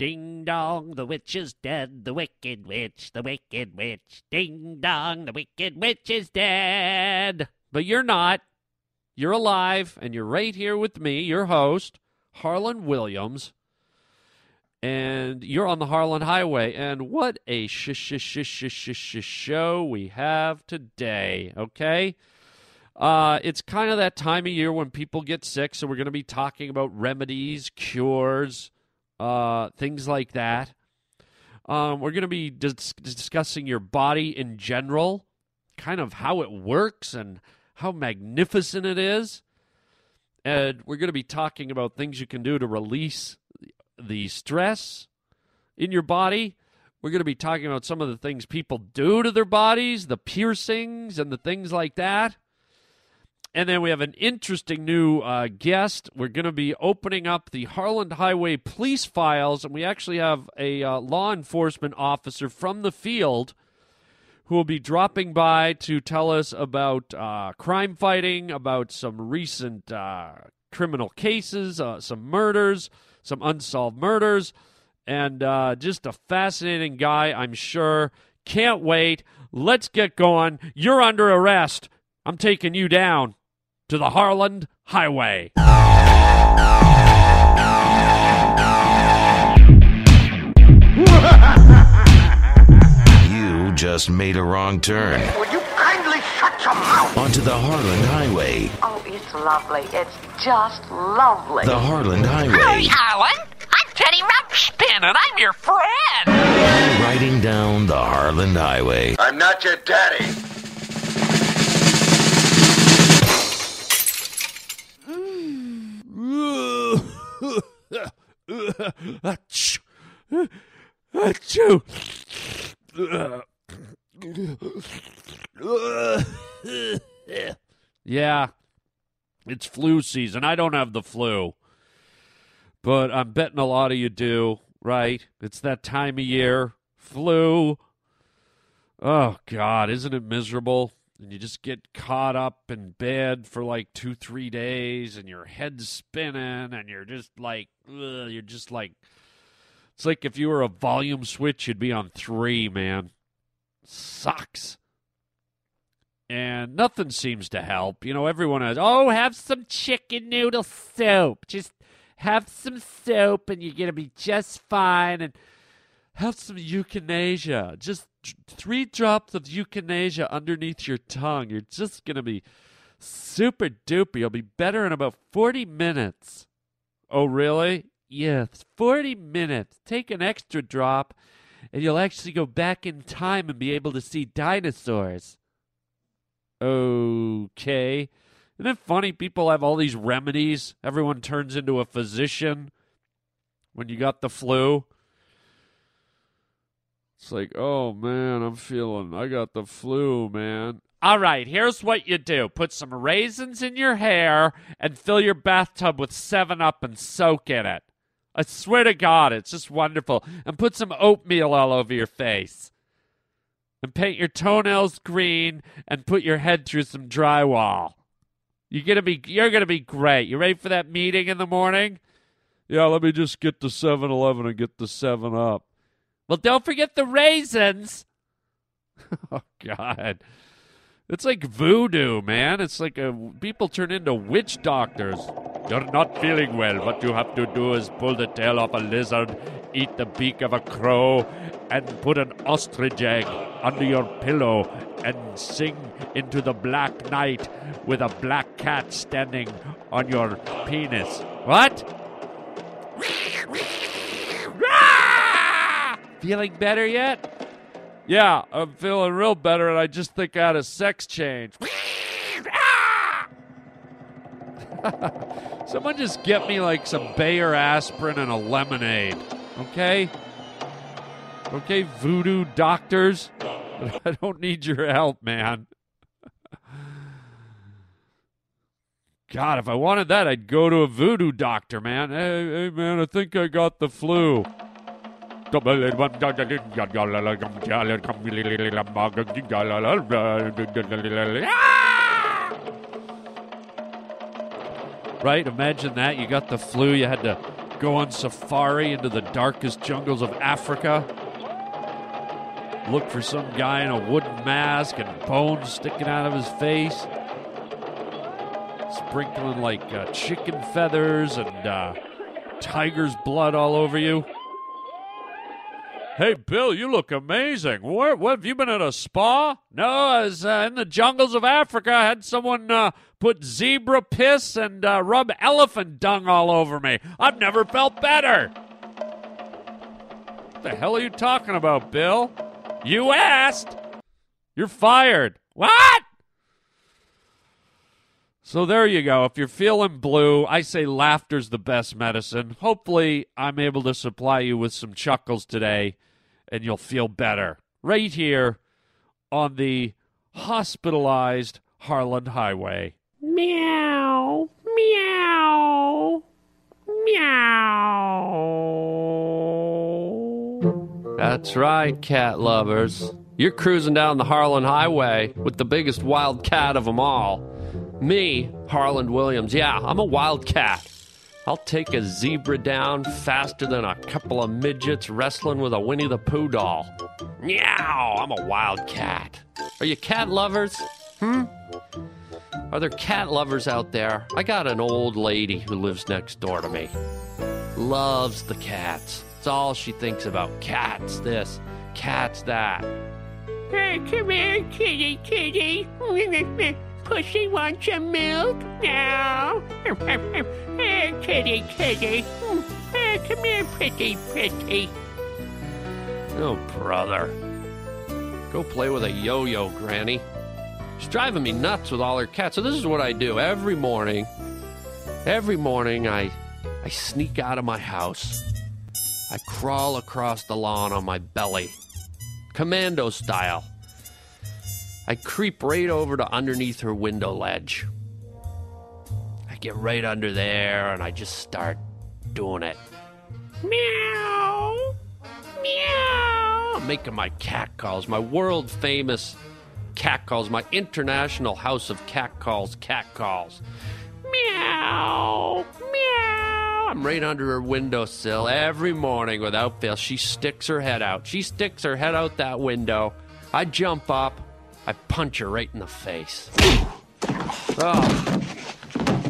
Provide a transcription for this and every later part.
Ding dong, the witch is dead, the wicked witch, the wicked witch. Ding dong, the wicked witch is dead. But you're not. You're alive, and you're right here with me, your host, Harland Williams. And you're on the Harland Highway. And what a sh- sh- sh- sh- sh- sh- show we have today, okay? Uh, it's kind of that time of year when people get sick, so we're going to be talking about remedies, cures, uh, things like that. Um, we're going to be dis- discussing your body in general, kind of how it works and how magnificent it is. And we're going to be talking about things you can do to release the stress in your body. We're going to be talking about some of the things people do to their bodies, the piercings and the things like that. And then we have an interesting new uh, guest. We're going to be opening up the Harland Highway police files, and we actually have a uh, law enforcement officer from the field who will be dropping by to tell us about uh, crime fighting, about some recent uh, criminal cases, uh, some murders, some unsolved murders, and uh, just a fascinating guy, I'm sure. Can't wait. Let's get going. You're under arrest. I'm taking you down to the Harland Highway. You just made a wrong turn Would you kindly shut your mouth? onto the Harland Highway. Oh, it's lovely. It's just lovely. The Harland Highway. harland I'm Teddy Ruxpin, and I'm your friend. Riding down the Harland Highway. I'm not your daddy. Yeah, it's flu season. I don't have the flu, but I'm betting a lot of you do, right? It's that time of year. Flu. Oh, God, isn't it miserable? And you just get caught up in bed for like two, three days, and your head's spinning, and you're just like, ugh, you're just like, it's like if you were a volume switch, you'd be on three, man. Sucks. And nothing seems to help. You know, everyone has, oh, have some chicken noodle soup. Just have some soup, and you're going to be just fine. And have some euthanasia. Just three drops of euthanasia underneath your tongue. You're just going to be super duper. You'll be better in about 40 minutes. Oh, really? Yes, 40 minutes. Take an extra drop, and you'll actually go back in time and be able to see dinosaurs. Okay. Isn't it funny? People have all these remedies. Everyone turns into a physician when you got the flu. It's like, oh man, I'm feeling, I got the flu, man. All right, here's what you do put some raisins in your hair and fill your bathtub with 7 Up and soak in it. I swear to God, it's just wonderful. And put some oatmeal all over your face. And paint your toenails green and put your head through some drywall. You're gonna be you're gonna be great. You ready for that meeting in the morning? Yeah, let me just get to 7-Eleven and get the 7 Up. Well, don't forget the raisins. oh God. It's like voodoo, man. It's like a, people turn into witch doctors. You're not feeling well. What you have to do is pull the tail off a lizard, eat the beak of a crow, and put an ostrich egg under your pillow and sing into the black night with a black cat standing on your penis. What? Feeling better yet? Yeah, I'm feeling real better, and I just think I had a sex change. Someone just get me like some Bayer aspirin and a lemonade, okay? Okay, voodoo doctors. I don't need your help, man. God, if I wanted that, I'd go to a voodoo doctor, man. Hey, hey man, I think I got the flu. Right? Imagine that. You got the flu. You had to go on safari into the darkest jungles of Africa. Look for some guy in a wooden mask and bones sticking out of his face. Sprinkling like uh, chicken feathers and uh, tiger's blood all over you. Hey, Bill, you look amazing. Where, what have you been at a spa? No, I was uh, in the jungles of Africa. I had someone uh, put zebra piss and uh, rub elephant dung all over me. I've never felt better. What the hell are you talking about, Bill? You asked. You're fired. What? So there you go. If you're feeling blue, I say laughter's the best medicine. Hopefully, I'm able to supply you with some chuckles today and you'll feel better. Right here on the hospitalized Harland Highway. Meow, meow, meow. That's right, cat lovers. You're cruising down the Harland Highway with the biggest wild cat of them all. Me, Harland Williams. Yeah, I'm a wild cat. I'll take a zebra down faster than a couple of midgets wrestling with a Winnie the Pooh doll. Meow, I'm a wild cat. Are you cat lovers? Hmm? Are there cat lovers out there? I got an old lady who lives next door to me. Loves the cats. It's all she thinks about. Cats this, cats that. Hey, come here, kitty, kitty. Pussy wants some milk now. Kitty, kitty. Hey, come here, pretty, pretty. Oh, brother. Go play with a yo yo, Granny. She's driving me nuts with all her cats. So, this is what I do every morning. Every morning, I, I sneak out of my house. I crawl across the lawn on my belly, commando style. I creep right over to underneath her window ledge. I get right under there and I just start doing it. Meow! Meow! I'm making my cat calls, my world famous cat calls, my international house of cat calls, cat calls. Meow! Meow! I'm right under her windowsill every morning without fail. She sticks her head out. She sticks her head out that window. I jump up. I punch her right in the face. Oh,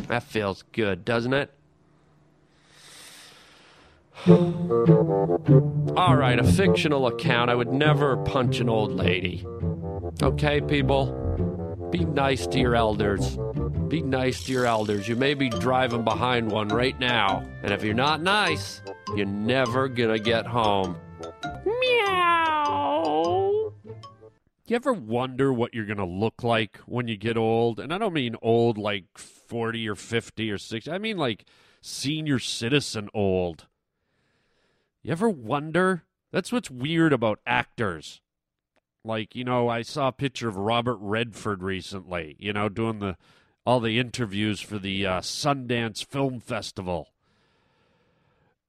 that feels good, doesn't it? All right, a fictional account. I would never punch an old lady. Okay, people? Be nice to your elders. Be nice to your elders. You may be driving behind one right now. And if you're not nice, you're never gonna get home. Meow. You ever wonder what you're going to look like when you get old? And I don't mean old like 40 or 50 or 60. I mean like senior citizen old. You ever wonder? That's what's weird about actors. Like, you know, I saw a picture of Robert Redford recently, you know, doing the all the interviews for the uh, Sundance Film Festival.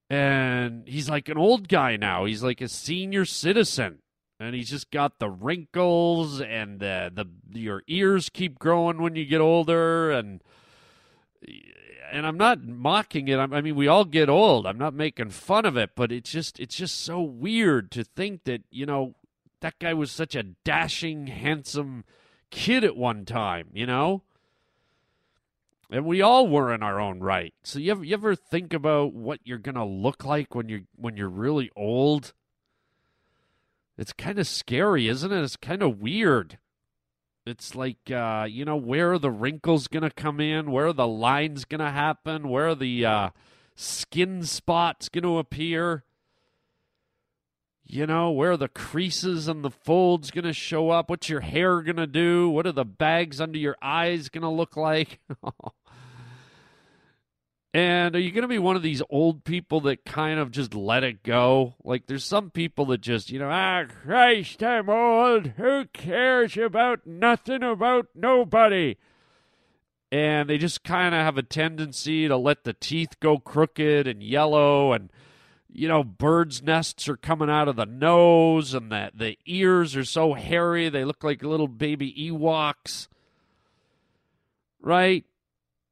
And he's like an old guy now. He's like a senior citizen and he's just got the wrinkles and the the your ears keep growing when you get older and and I'm not mocking it. I mean, we all get old. I'm not making fun of it, but it's just it's just so weird to think that you know that guy was such a dashing, handsome kid at one time. You know, and we all were in our own right. So you ever you ever think about what you're gonna look like when you're when you're really old? It's kind of scary, isn't it? It's kind of weird. It's like, uh, you know, where are the wrinkles going to come in? Where are the lines going to happen? Where are the uh, skin spots going to appear? You know, where are the creases and the folds going to show up? What's your hair going to do? What are the bags under your eyes going to look like? And are you going to be one of these old people that kind of just let it go? Like, there's some people that just, you know, ah, Christ, I'm old. Who cares about nothing about nobody? And they just kind of have a tendency to let the teeth go crooked and yellow, and, you know, birds' nests are coming out of the nose, and the, the ears are so hairy they look like little baby Ewoks. Right?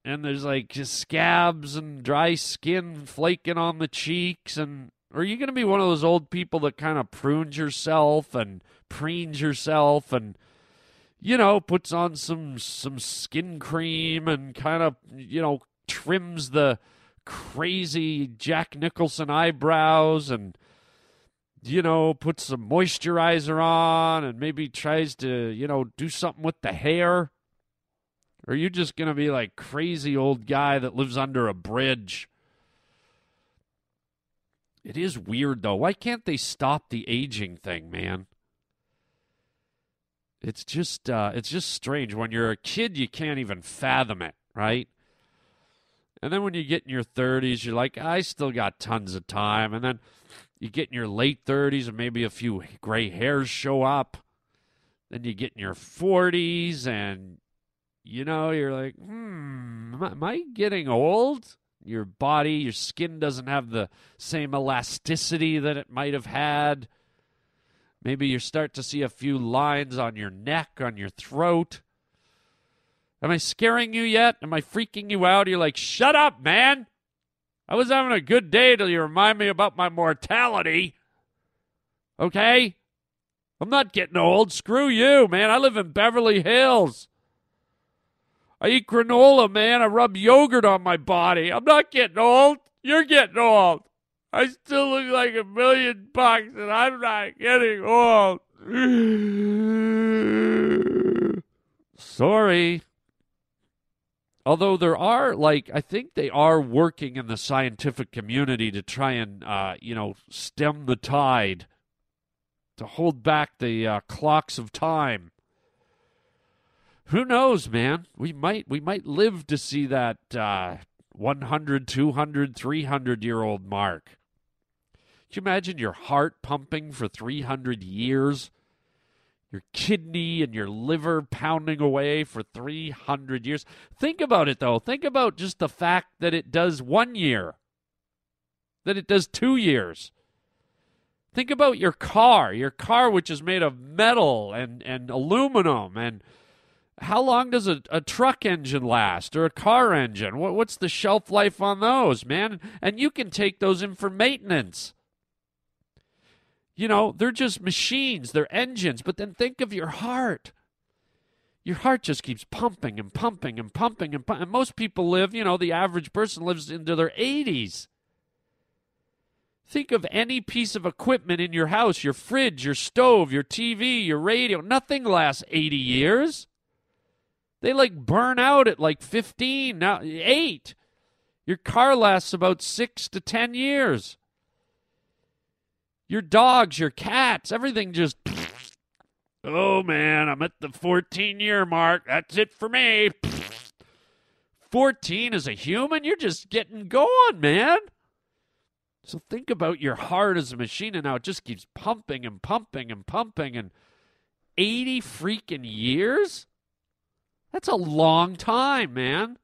And there's like just scabs and dry skin flaking on the cheeks and are you going to be one of those old people that kind of prunes yourself and preens yourself and you know puts on some some skin cream and kind of you know trims the crazy Jack Nicholson eyebrows and you know puts some moisturizer on and maybe tries to you know do something with the hair or are you just going to be like crazy old guy that lives under a bridge? It is weird though. Why can't they stop the aging thing, man? It's just uh, it's just strange. When you're a kid, you can't even fathom it, right? And then when you get in your 30s, you're like, I still got tons of time. And then you get in your late 30s and maybe a few gray hairs show up. Then you get in your 40s and you know, you're like, hmm, am I, am I getting old? Your body, your skin doesn't have the same elasticity that it might have had. Maybe you start to see a few lines on your neck, on your throat. Am I scaring you yet? Am I freaking you out? You're like, shut up, man. I was having a good day till you remind me about my mortality. Okay? I'm not getting old. Screw you, man. I live in Beverly Hills. I eat granola, man. I rub yogurt on my body. I'm not getting old. You're getting old. I still look like a million bucks, and I'm not getting old. Sorry. Although there are, like, I think they are working in the scientific community to try and, uh, you know, stem the tide, to hold back the uh, clocks of time who knows, man? We might we might live to see that uh, 100, 200, 300 year old mark. Can you imagine your heart pumping for 300 years? Your kidney and your liver pounding away for 300 years. Think about it, though. Think about just the fact that it does one year, that it does two years. Think about your car, your car, which is made of metal and, and aluminum and how long does a, a truck engine last or a car engine? What, what's the shelf life on those, man? And you can take those in for maintenance. You know, they're just machines, they're engines, but then think of your heart. Your heart just keeps pumping and pumping and pumping and pumping. And most people live, you know, the average person lives into their 80s. Think of any piece of equipment in your house your fridge, your stove, your TV, your radio. Nothing lasts 80 years. They like burn out at like 15, now 8. Your car lasts about 6 to 10 years. Your dogs, your cats, everything just Oh man, I'm at the 14 year mark. That's it for me. 14 as a human, you're just getting going, man. So think about your heart as a machine and how it just keeps pumping and pumping and pumping and 80 freaking years? That's a long time, man.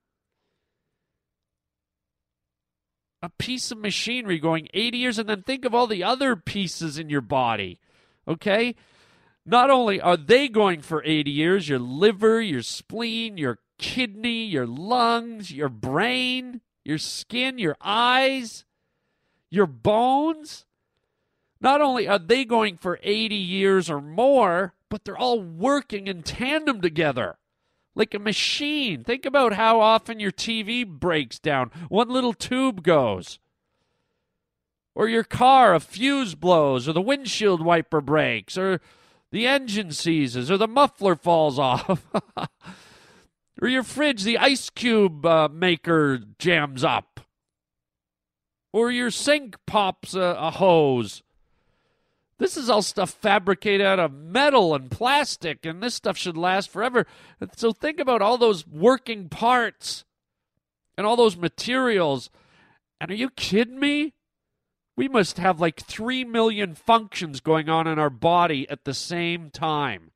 A piece of machinery going 80 years, and then think of all the other pieces in your body. Okay? Not only are they going for 80 years, your liver, your spleen, your kidney, your lungs, your brain, your skin, your eyes, your bones. Not only are they going for 80 years or more, but they're all working in tandem together like a machine. Think about how often your TV breaks down. One little tube goes. Or your car, a fuse blows, or the windshield wiper breaks, or the engine seizes, or the muffler falls off. or your fridge, the ice cube uh, maker jams up. Or your sink pops a, a hose. This is all stuff fabricated out of metal and plastic, and this stuff should last forever. So think about all those working parts and all those materials. And are you kidding me? We must have like 3 million functions going on in our body at the same time.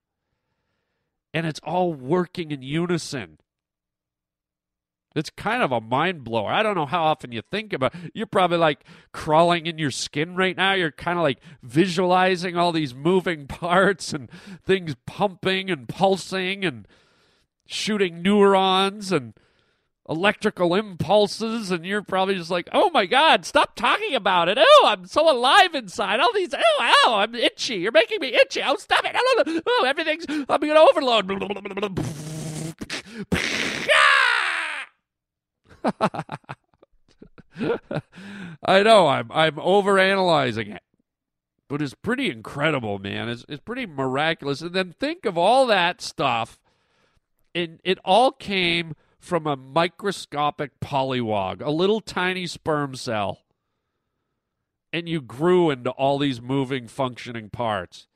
And it's all working in unison. It's kind of a mind blower. I don't know how often you think about. You're probably like crawling in your skin right now. You're kind of like visualizing all these moving parts and things pumping and pulsing and shooting neurons and electrical impulses, and you're probably just like, oh my God, stop talking about it. Oh, I'm so alive inside. All these, oh, oh, I'm itchy. You're making me itchy. Oh, stop it. Oh everything's, I'm going to overload. I know I'm I'm overanalyzing it. But it's pretty incredible, man. It's it's pretty miraculous. And then think of all that stuff. And it all came from a microscopic polywog, a little tiny sperm cell. And you grew into all these moving, functioning parts.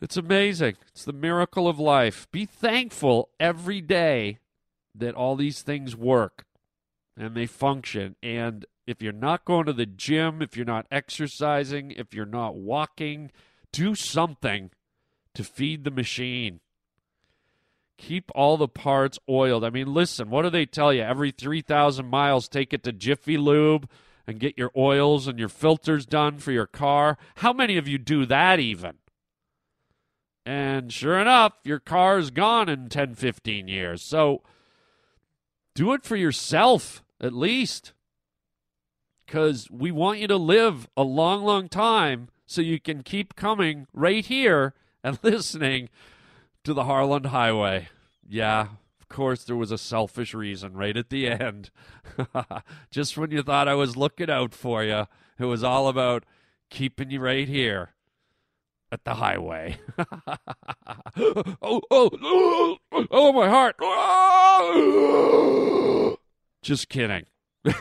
It's amazing. It's the miracle of life. Be thankful every day that all these things work and they function. And if you're not going to the gym, if you're not exercising, if you're not walking, do something to feed the machine. Keep all the parts oiled. I mean, listen, what do they tell you? Every 3,000 miles, take it to Jiffy Lube and get your oils and your filters done for your car. How many of you do that even? And sure enough, your car is gone in 10, 15 years. So do it for yourself at least. Because we want you to live a long, long time so you can keep coming right here and listening to the Harland Highway. Yeah, of course, there was a selfish reason right at the end. Just when you thought I was looking out for you, it was all about keeping you right here at the highway. oh, oh, oh, my heart. Just kidding.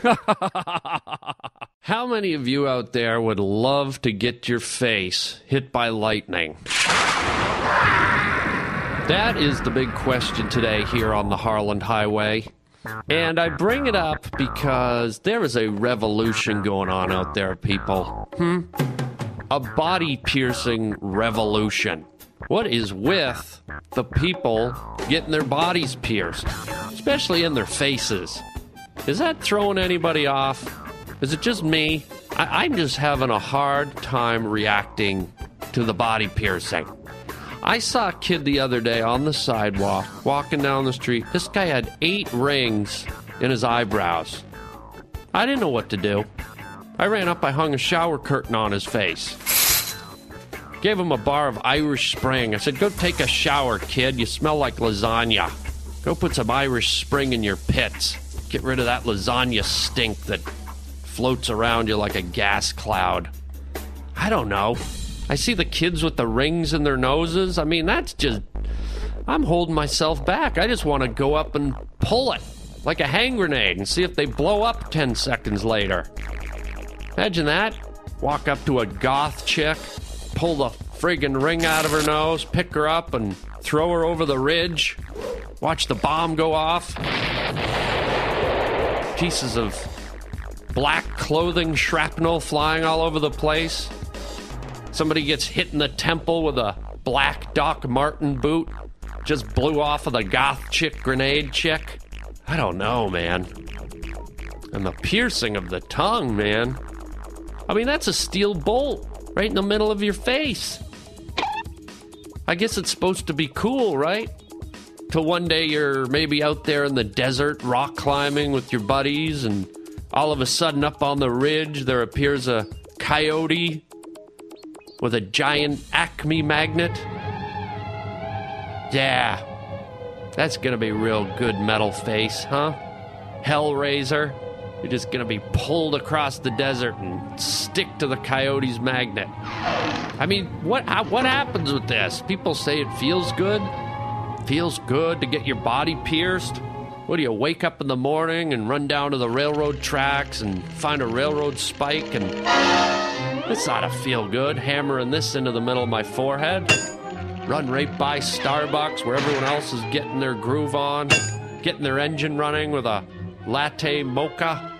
How many of you out there would love to get your face hit by lightning? That is the big question today here on the Harland Highway. And I bring it up because there is a revolution going on out there, people. Hmm? A body piercing revolution. What is with the people getting their bodies pierced, especially in their faces? Is that throwing anybody off? Is it just me? I- I'm just having a hard time reacting to the body piercing. I saw a kid the other day on the sidewalk walking down the street. This guy had eight rings in his eyebrows. I didn't know what to do. I ran up, I hung a shower curtain on his face. Gave him a bar of Irish Spring. I said, Go take a shower, kid. You smell like lasagna. Go put some Irish Spring in your pits. Get rid of that lasagna stink that floats around you like a gas cloud. I don't know. I see the kids with the rings in their noses. I mean, that's just. I'm holding myself back. I just want to go up and pull it like a hand grenade and see if they blow up 10 seconds later. Imagine that. Walk up to a goth chick, pull the friggin' ring out of her nose, pick her up, and throw her over the ridge. Watch the bomb go off. Pieces of black clothing shrapnel flying all over the place. Somebody gets hit in the temple with a black Doc Martin boot. Just blew off of the goth chick grenade chick. I don't know, man. And the piercing of the tongue, man. I mean, that's a steel bolt right in the middle of your face. I guess it's supposed to be cool, right? Till one day you're maybe out there in the desert rock climbing with your buddies, and all of a sudden up on the ridge there appears a coyote with a giant Acme magnet. Yeah, that's gonna be real good metal face, huh? Hellraiser. You're just gonna be pulled across the desert and stick to the coyote's magnet. I mean, what how- what happens with this? People say it feels good. Feels good to get your body pierced. What do you wake up in the morning and run down to the railroad tracks and find a railroad spike and this ought to feel good, hammering this into the middle of my forehead. Run right by Starbucks where everyone else is getting their groove on, getting their engine running with a latte mocha.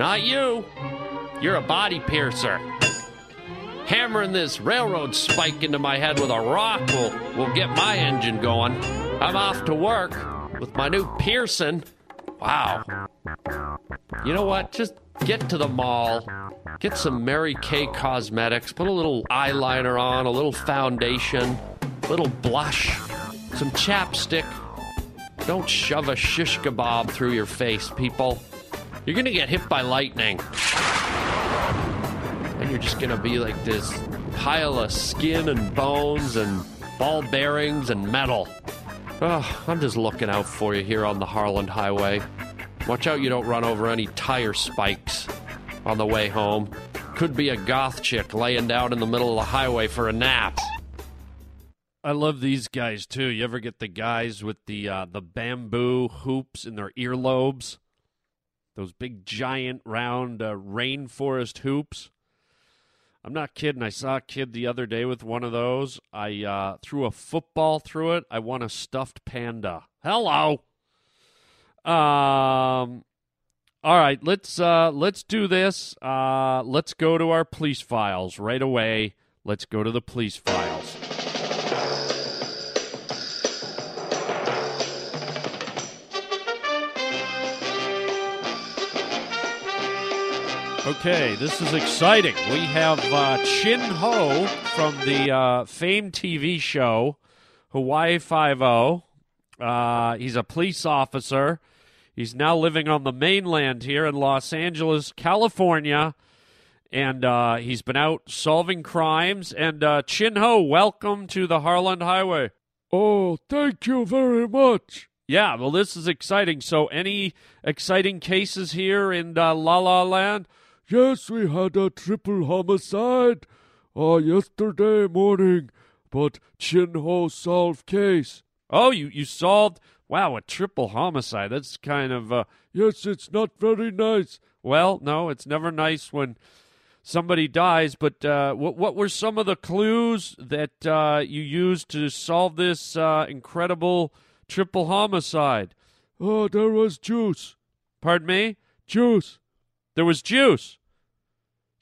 Not you. You're a body piercer. Hammering this railroad spike into my head with a rock will, will get my engine going. I'm off to work with my new piercing. Wow. You know what? Just get to the mall, get some Mary Kay cosmetics, put a little eyeliner on, a little foundation, a little blush, some chapstick. Don't shove a shish kebab through your face, people. You're gonna get hit by lightning. And you're just gonna be like this pile of skin and bones and ball bearings and metal. Oh, I'm just looking out for you here on the Harland Highway. Watch out you don't run over any tire spikes on the way home. Could be a goth chick laying down in the middle of the highway for a nap. I love these guys too. You ever get the guys with the uh, the bamboo hoops in their earlobes? Those big, giant, round uh, rainforest hoops. I'm not kidding. I saw a kid the other day with one of those. I uh, threw a football through it. I won a stuffed panda. Hello. Um. All right, let's uh, let's do this. Uh, let's go to our police files right away. Let's go to the police files. Okay, this is exciting. We have uh, Chin Ho from the uh, famed TV show Hawaii Five O. Uh, he's a police officer. He's now living on the mainland here in Los Angeles, California, and uh, he's been out solving crimes. And uh, Chin Ho, welcome to the Harland Highway. Oh, thank you very much. Yeah, well, this is exciting. So, any exciting cases here in uh, La La Land? Yes, we had a triple homicide uh, yesterday morning, but Chin Ho solved case. Oh, you, you solved. Wow, a triple homicide. That's kind of. Uh, Yes, it's not very nice. well, no, it's never nice when somebody dies. But uh, what what were some of the clues that uh, you used to solve this uh, incredible triple homicide? Oh, there was juice. Pardon me. Juice. There was juice.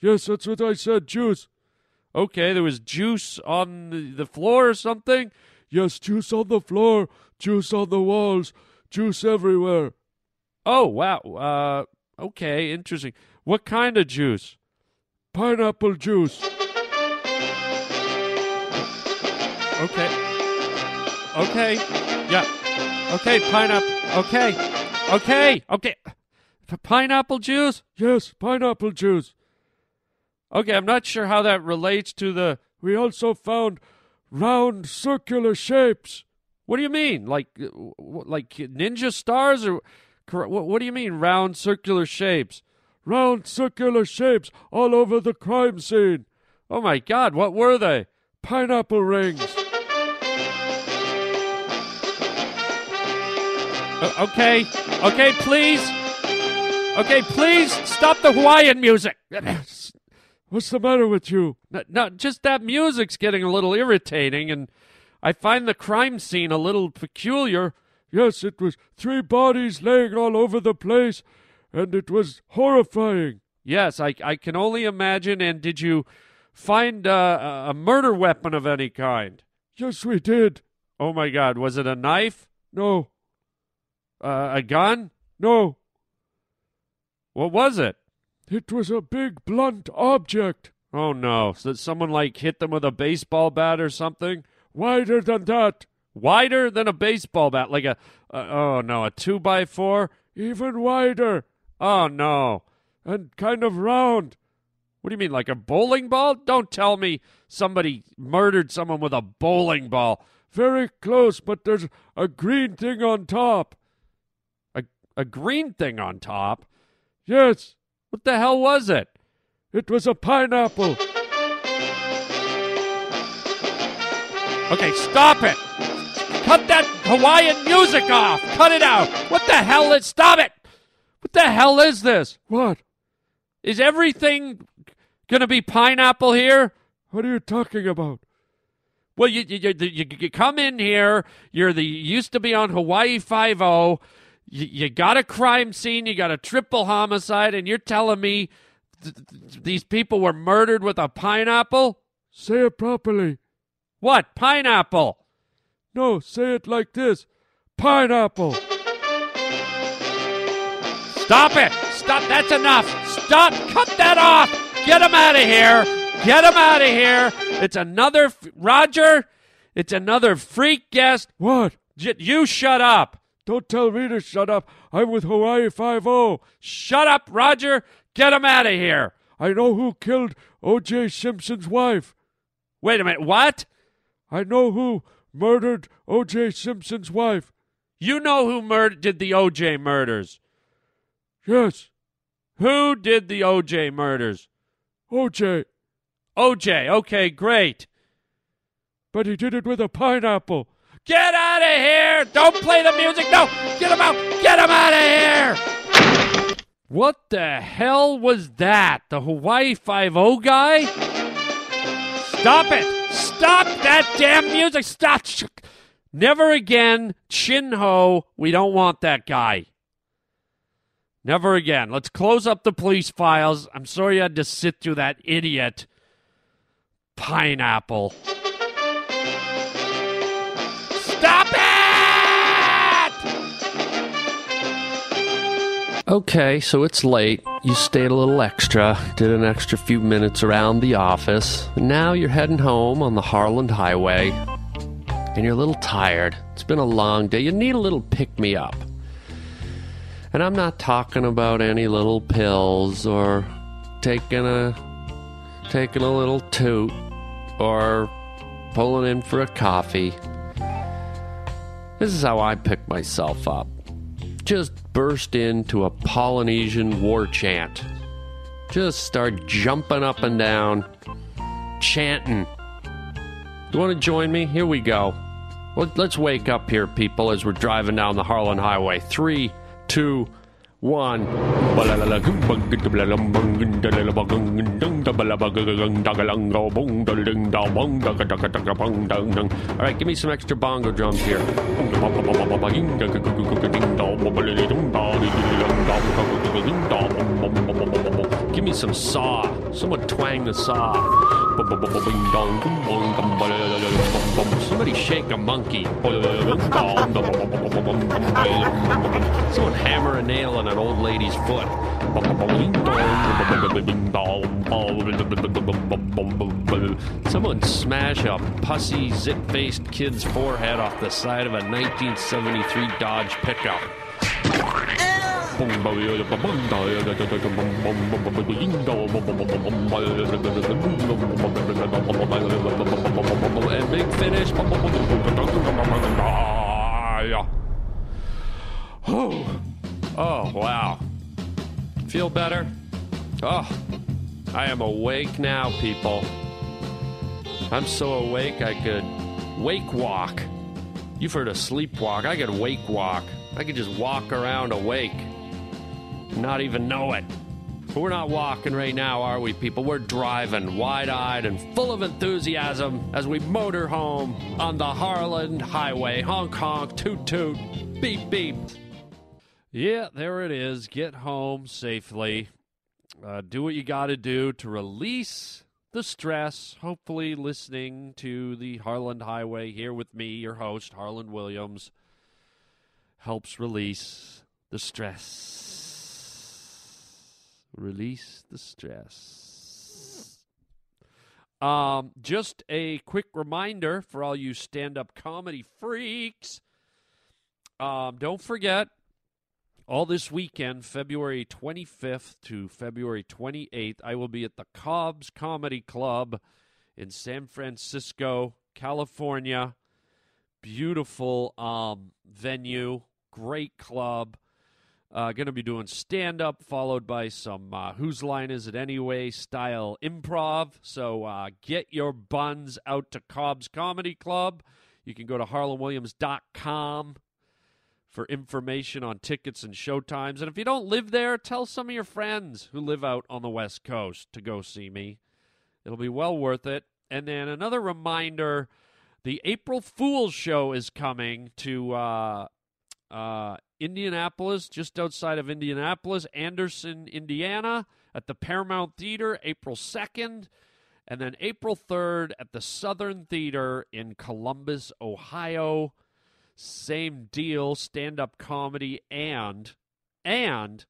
Yes, that's what I said, juice. Okay, there was juice on the, floor or something. Yes, juice on the floor, juice on the walls, juice everywhere. Oh wow. Uh, okay, interesting. What kind of juice? Pineapple juice. Okay. Okay. Yeah. Okay, pineapple. Okay. Okay. Okay. P- pineapple juice? Yes, pineapple juice. Okay, I'm not sure how that relates to the. We also found round circular shapes. What do you mean? Like, uh, like ninja stars or? What, do you mean round circular shapes? Round circular shapes all over the crime scene. Oh my God! What were they? Pineapple rings. Uh, okay. Okay, please. Okay, please stop the Hawaiian music. What's the matter with you? No, no, just that music's getting a little irritating, and I find the crime scene a little peculiar. Yes, it was three bodies laying all over the place, and it was horrifying. Yes, I, I can only imagine. And did you find uh, a- a murder weapon of any kind? Yes, we did. Oh my God, was it a knife? No, Uh, a gun? no, What was it? It was a big blunt object, Oh no, so that someone like hit them with a baseball bat or something? wider than that, Wider than a baseball bat, like a, uh, oh no, a two by four? even wider, Oh no. and kind of round. What do you mean, like a bowling ball? Don't tell me somebody murdered someone with a bowling ball. Very close, but there's a green thing on top. A, a green thing on top? Yes, What the hell was it? it was a pineapple. Okay, stop it! Cut that Hawaiian music off! Cut it out! What the hell is. Stop it! What the hell is this? What? Is everything gonna be pineapple here? What are you talking about? Well, you you, you, you, come in here. You're the used to be on Hawaii Five O. You, you got a crime scene. You got a triple homicide, and you're telling me th- th- these people were murdered with a pineapple? Say it properly. What pineapple? No, say it like this. Pineapple. Stop it! Stop! That's enough! Stop! Cut that off! Get him out of here! Get him out of here! It's another f- Roger. It's another freak guest. What? J- you shut up. Don't tell me to shut up. I'm with Hawaii Five O. Shut up, Roger. Get him out of here. I know who killed O.J. Simpson's wife. Wait a minute. What? I know who murdered O.J. Simpson's wife. You know who mur- did the OJ murders? Yes, Who did the OJ murders? O.J. OJ. Okay, great. But he did it with a pineapple. Get out of here! Don't play the music! No! Get him out! Get him out of here! What the hell was that? The Hawaii Five-O guy? Stop it! Stop that damn music! Stop! Never again, Chin Ho. We don't want that guy. Never again. Let's close up the police files. I'm sorry you had to sit through that idiot. Pineapple. Okay, so it's late. You stayed a little extra, did an extra few minutes around the office. Now you're heading home on the Harland Highway, and you're a little tired. It's been a long day. You need a little pick me up. And I'm not talking about any little pills or taking a taking a little toot or pulling in for a coffee. This is how I pick myself up. Just burst into a Polynesian war chant. Just start jumping up and down, chanting. You want to join me? Here we go. Let- Let's wake up here, people, as we're driving down the Harland Highway. Three, two, one. All right, give me some extra bongo drums here. Me some saw. Someone twang the saw. Somebody shake a monkey. Someone hammer a nail in an old lady's foot. Someone smash a pussy, zit-faced kid's forehead off the side of a 1973 Dodge pickup. And big finish. Oh, oh wow. Feel better? Oh, I am awake now, people. I'm so awake I could wake walk. You've heard of sleepwalk. I could wake walk. I could just walk around awake. Not even know it. But we're not walking right now, are we, people? We're driving wide eyed and full of enthusiasm as we motor home on the Harland Highway. Honk honk, toot toot, beep beep. Yeah, there it is. Get home safely. Uh, do what you got to do to release the stress. Hopefully, listening to the Harland Highway here with me, your host, Harland Williams, helps release the stress. Release the stress. Um, just a quick reminder for all you stand-up comedy freaks. Um, don't forget all this weekend, February 25th to February 28th, I will be at the Cobb's Comedy Club in San Francisco, California. Beautiful um, venue, great club. Uh, going to be doing stand up, followed by some uh, Whose Line Is It Anyway style improv. So uh, get your buns out to Cobb's Comedy Club. You can go to harlanwilliams.com for information on tickets and showtimes. And if you don't live there, tell some of your friends who live out on the West Coast to go see me. It'll be well worth it. And then another reminder the April Fool's show is coming to uh, uh, Indianapolis, just outside of Indianapolis, Anderson, Indiana, at the Paramount Theater, April 2nd. And then April 3rd at the Southern Theater in Columbus, Ohio same deal stand-up comedy and and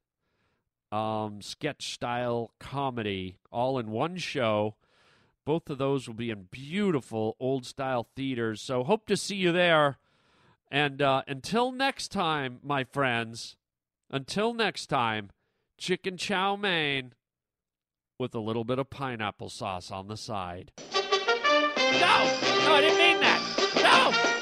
um sketch style comedy all in one show both of those will be in beautiful old style theaters so hope to see you there And uh, until next time, my friends, until next time, chicken chow mein with a little bit of pineapple sauce on the side. No, no, I didn't mean that.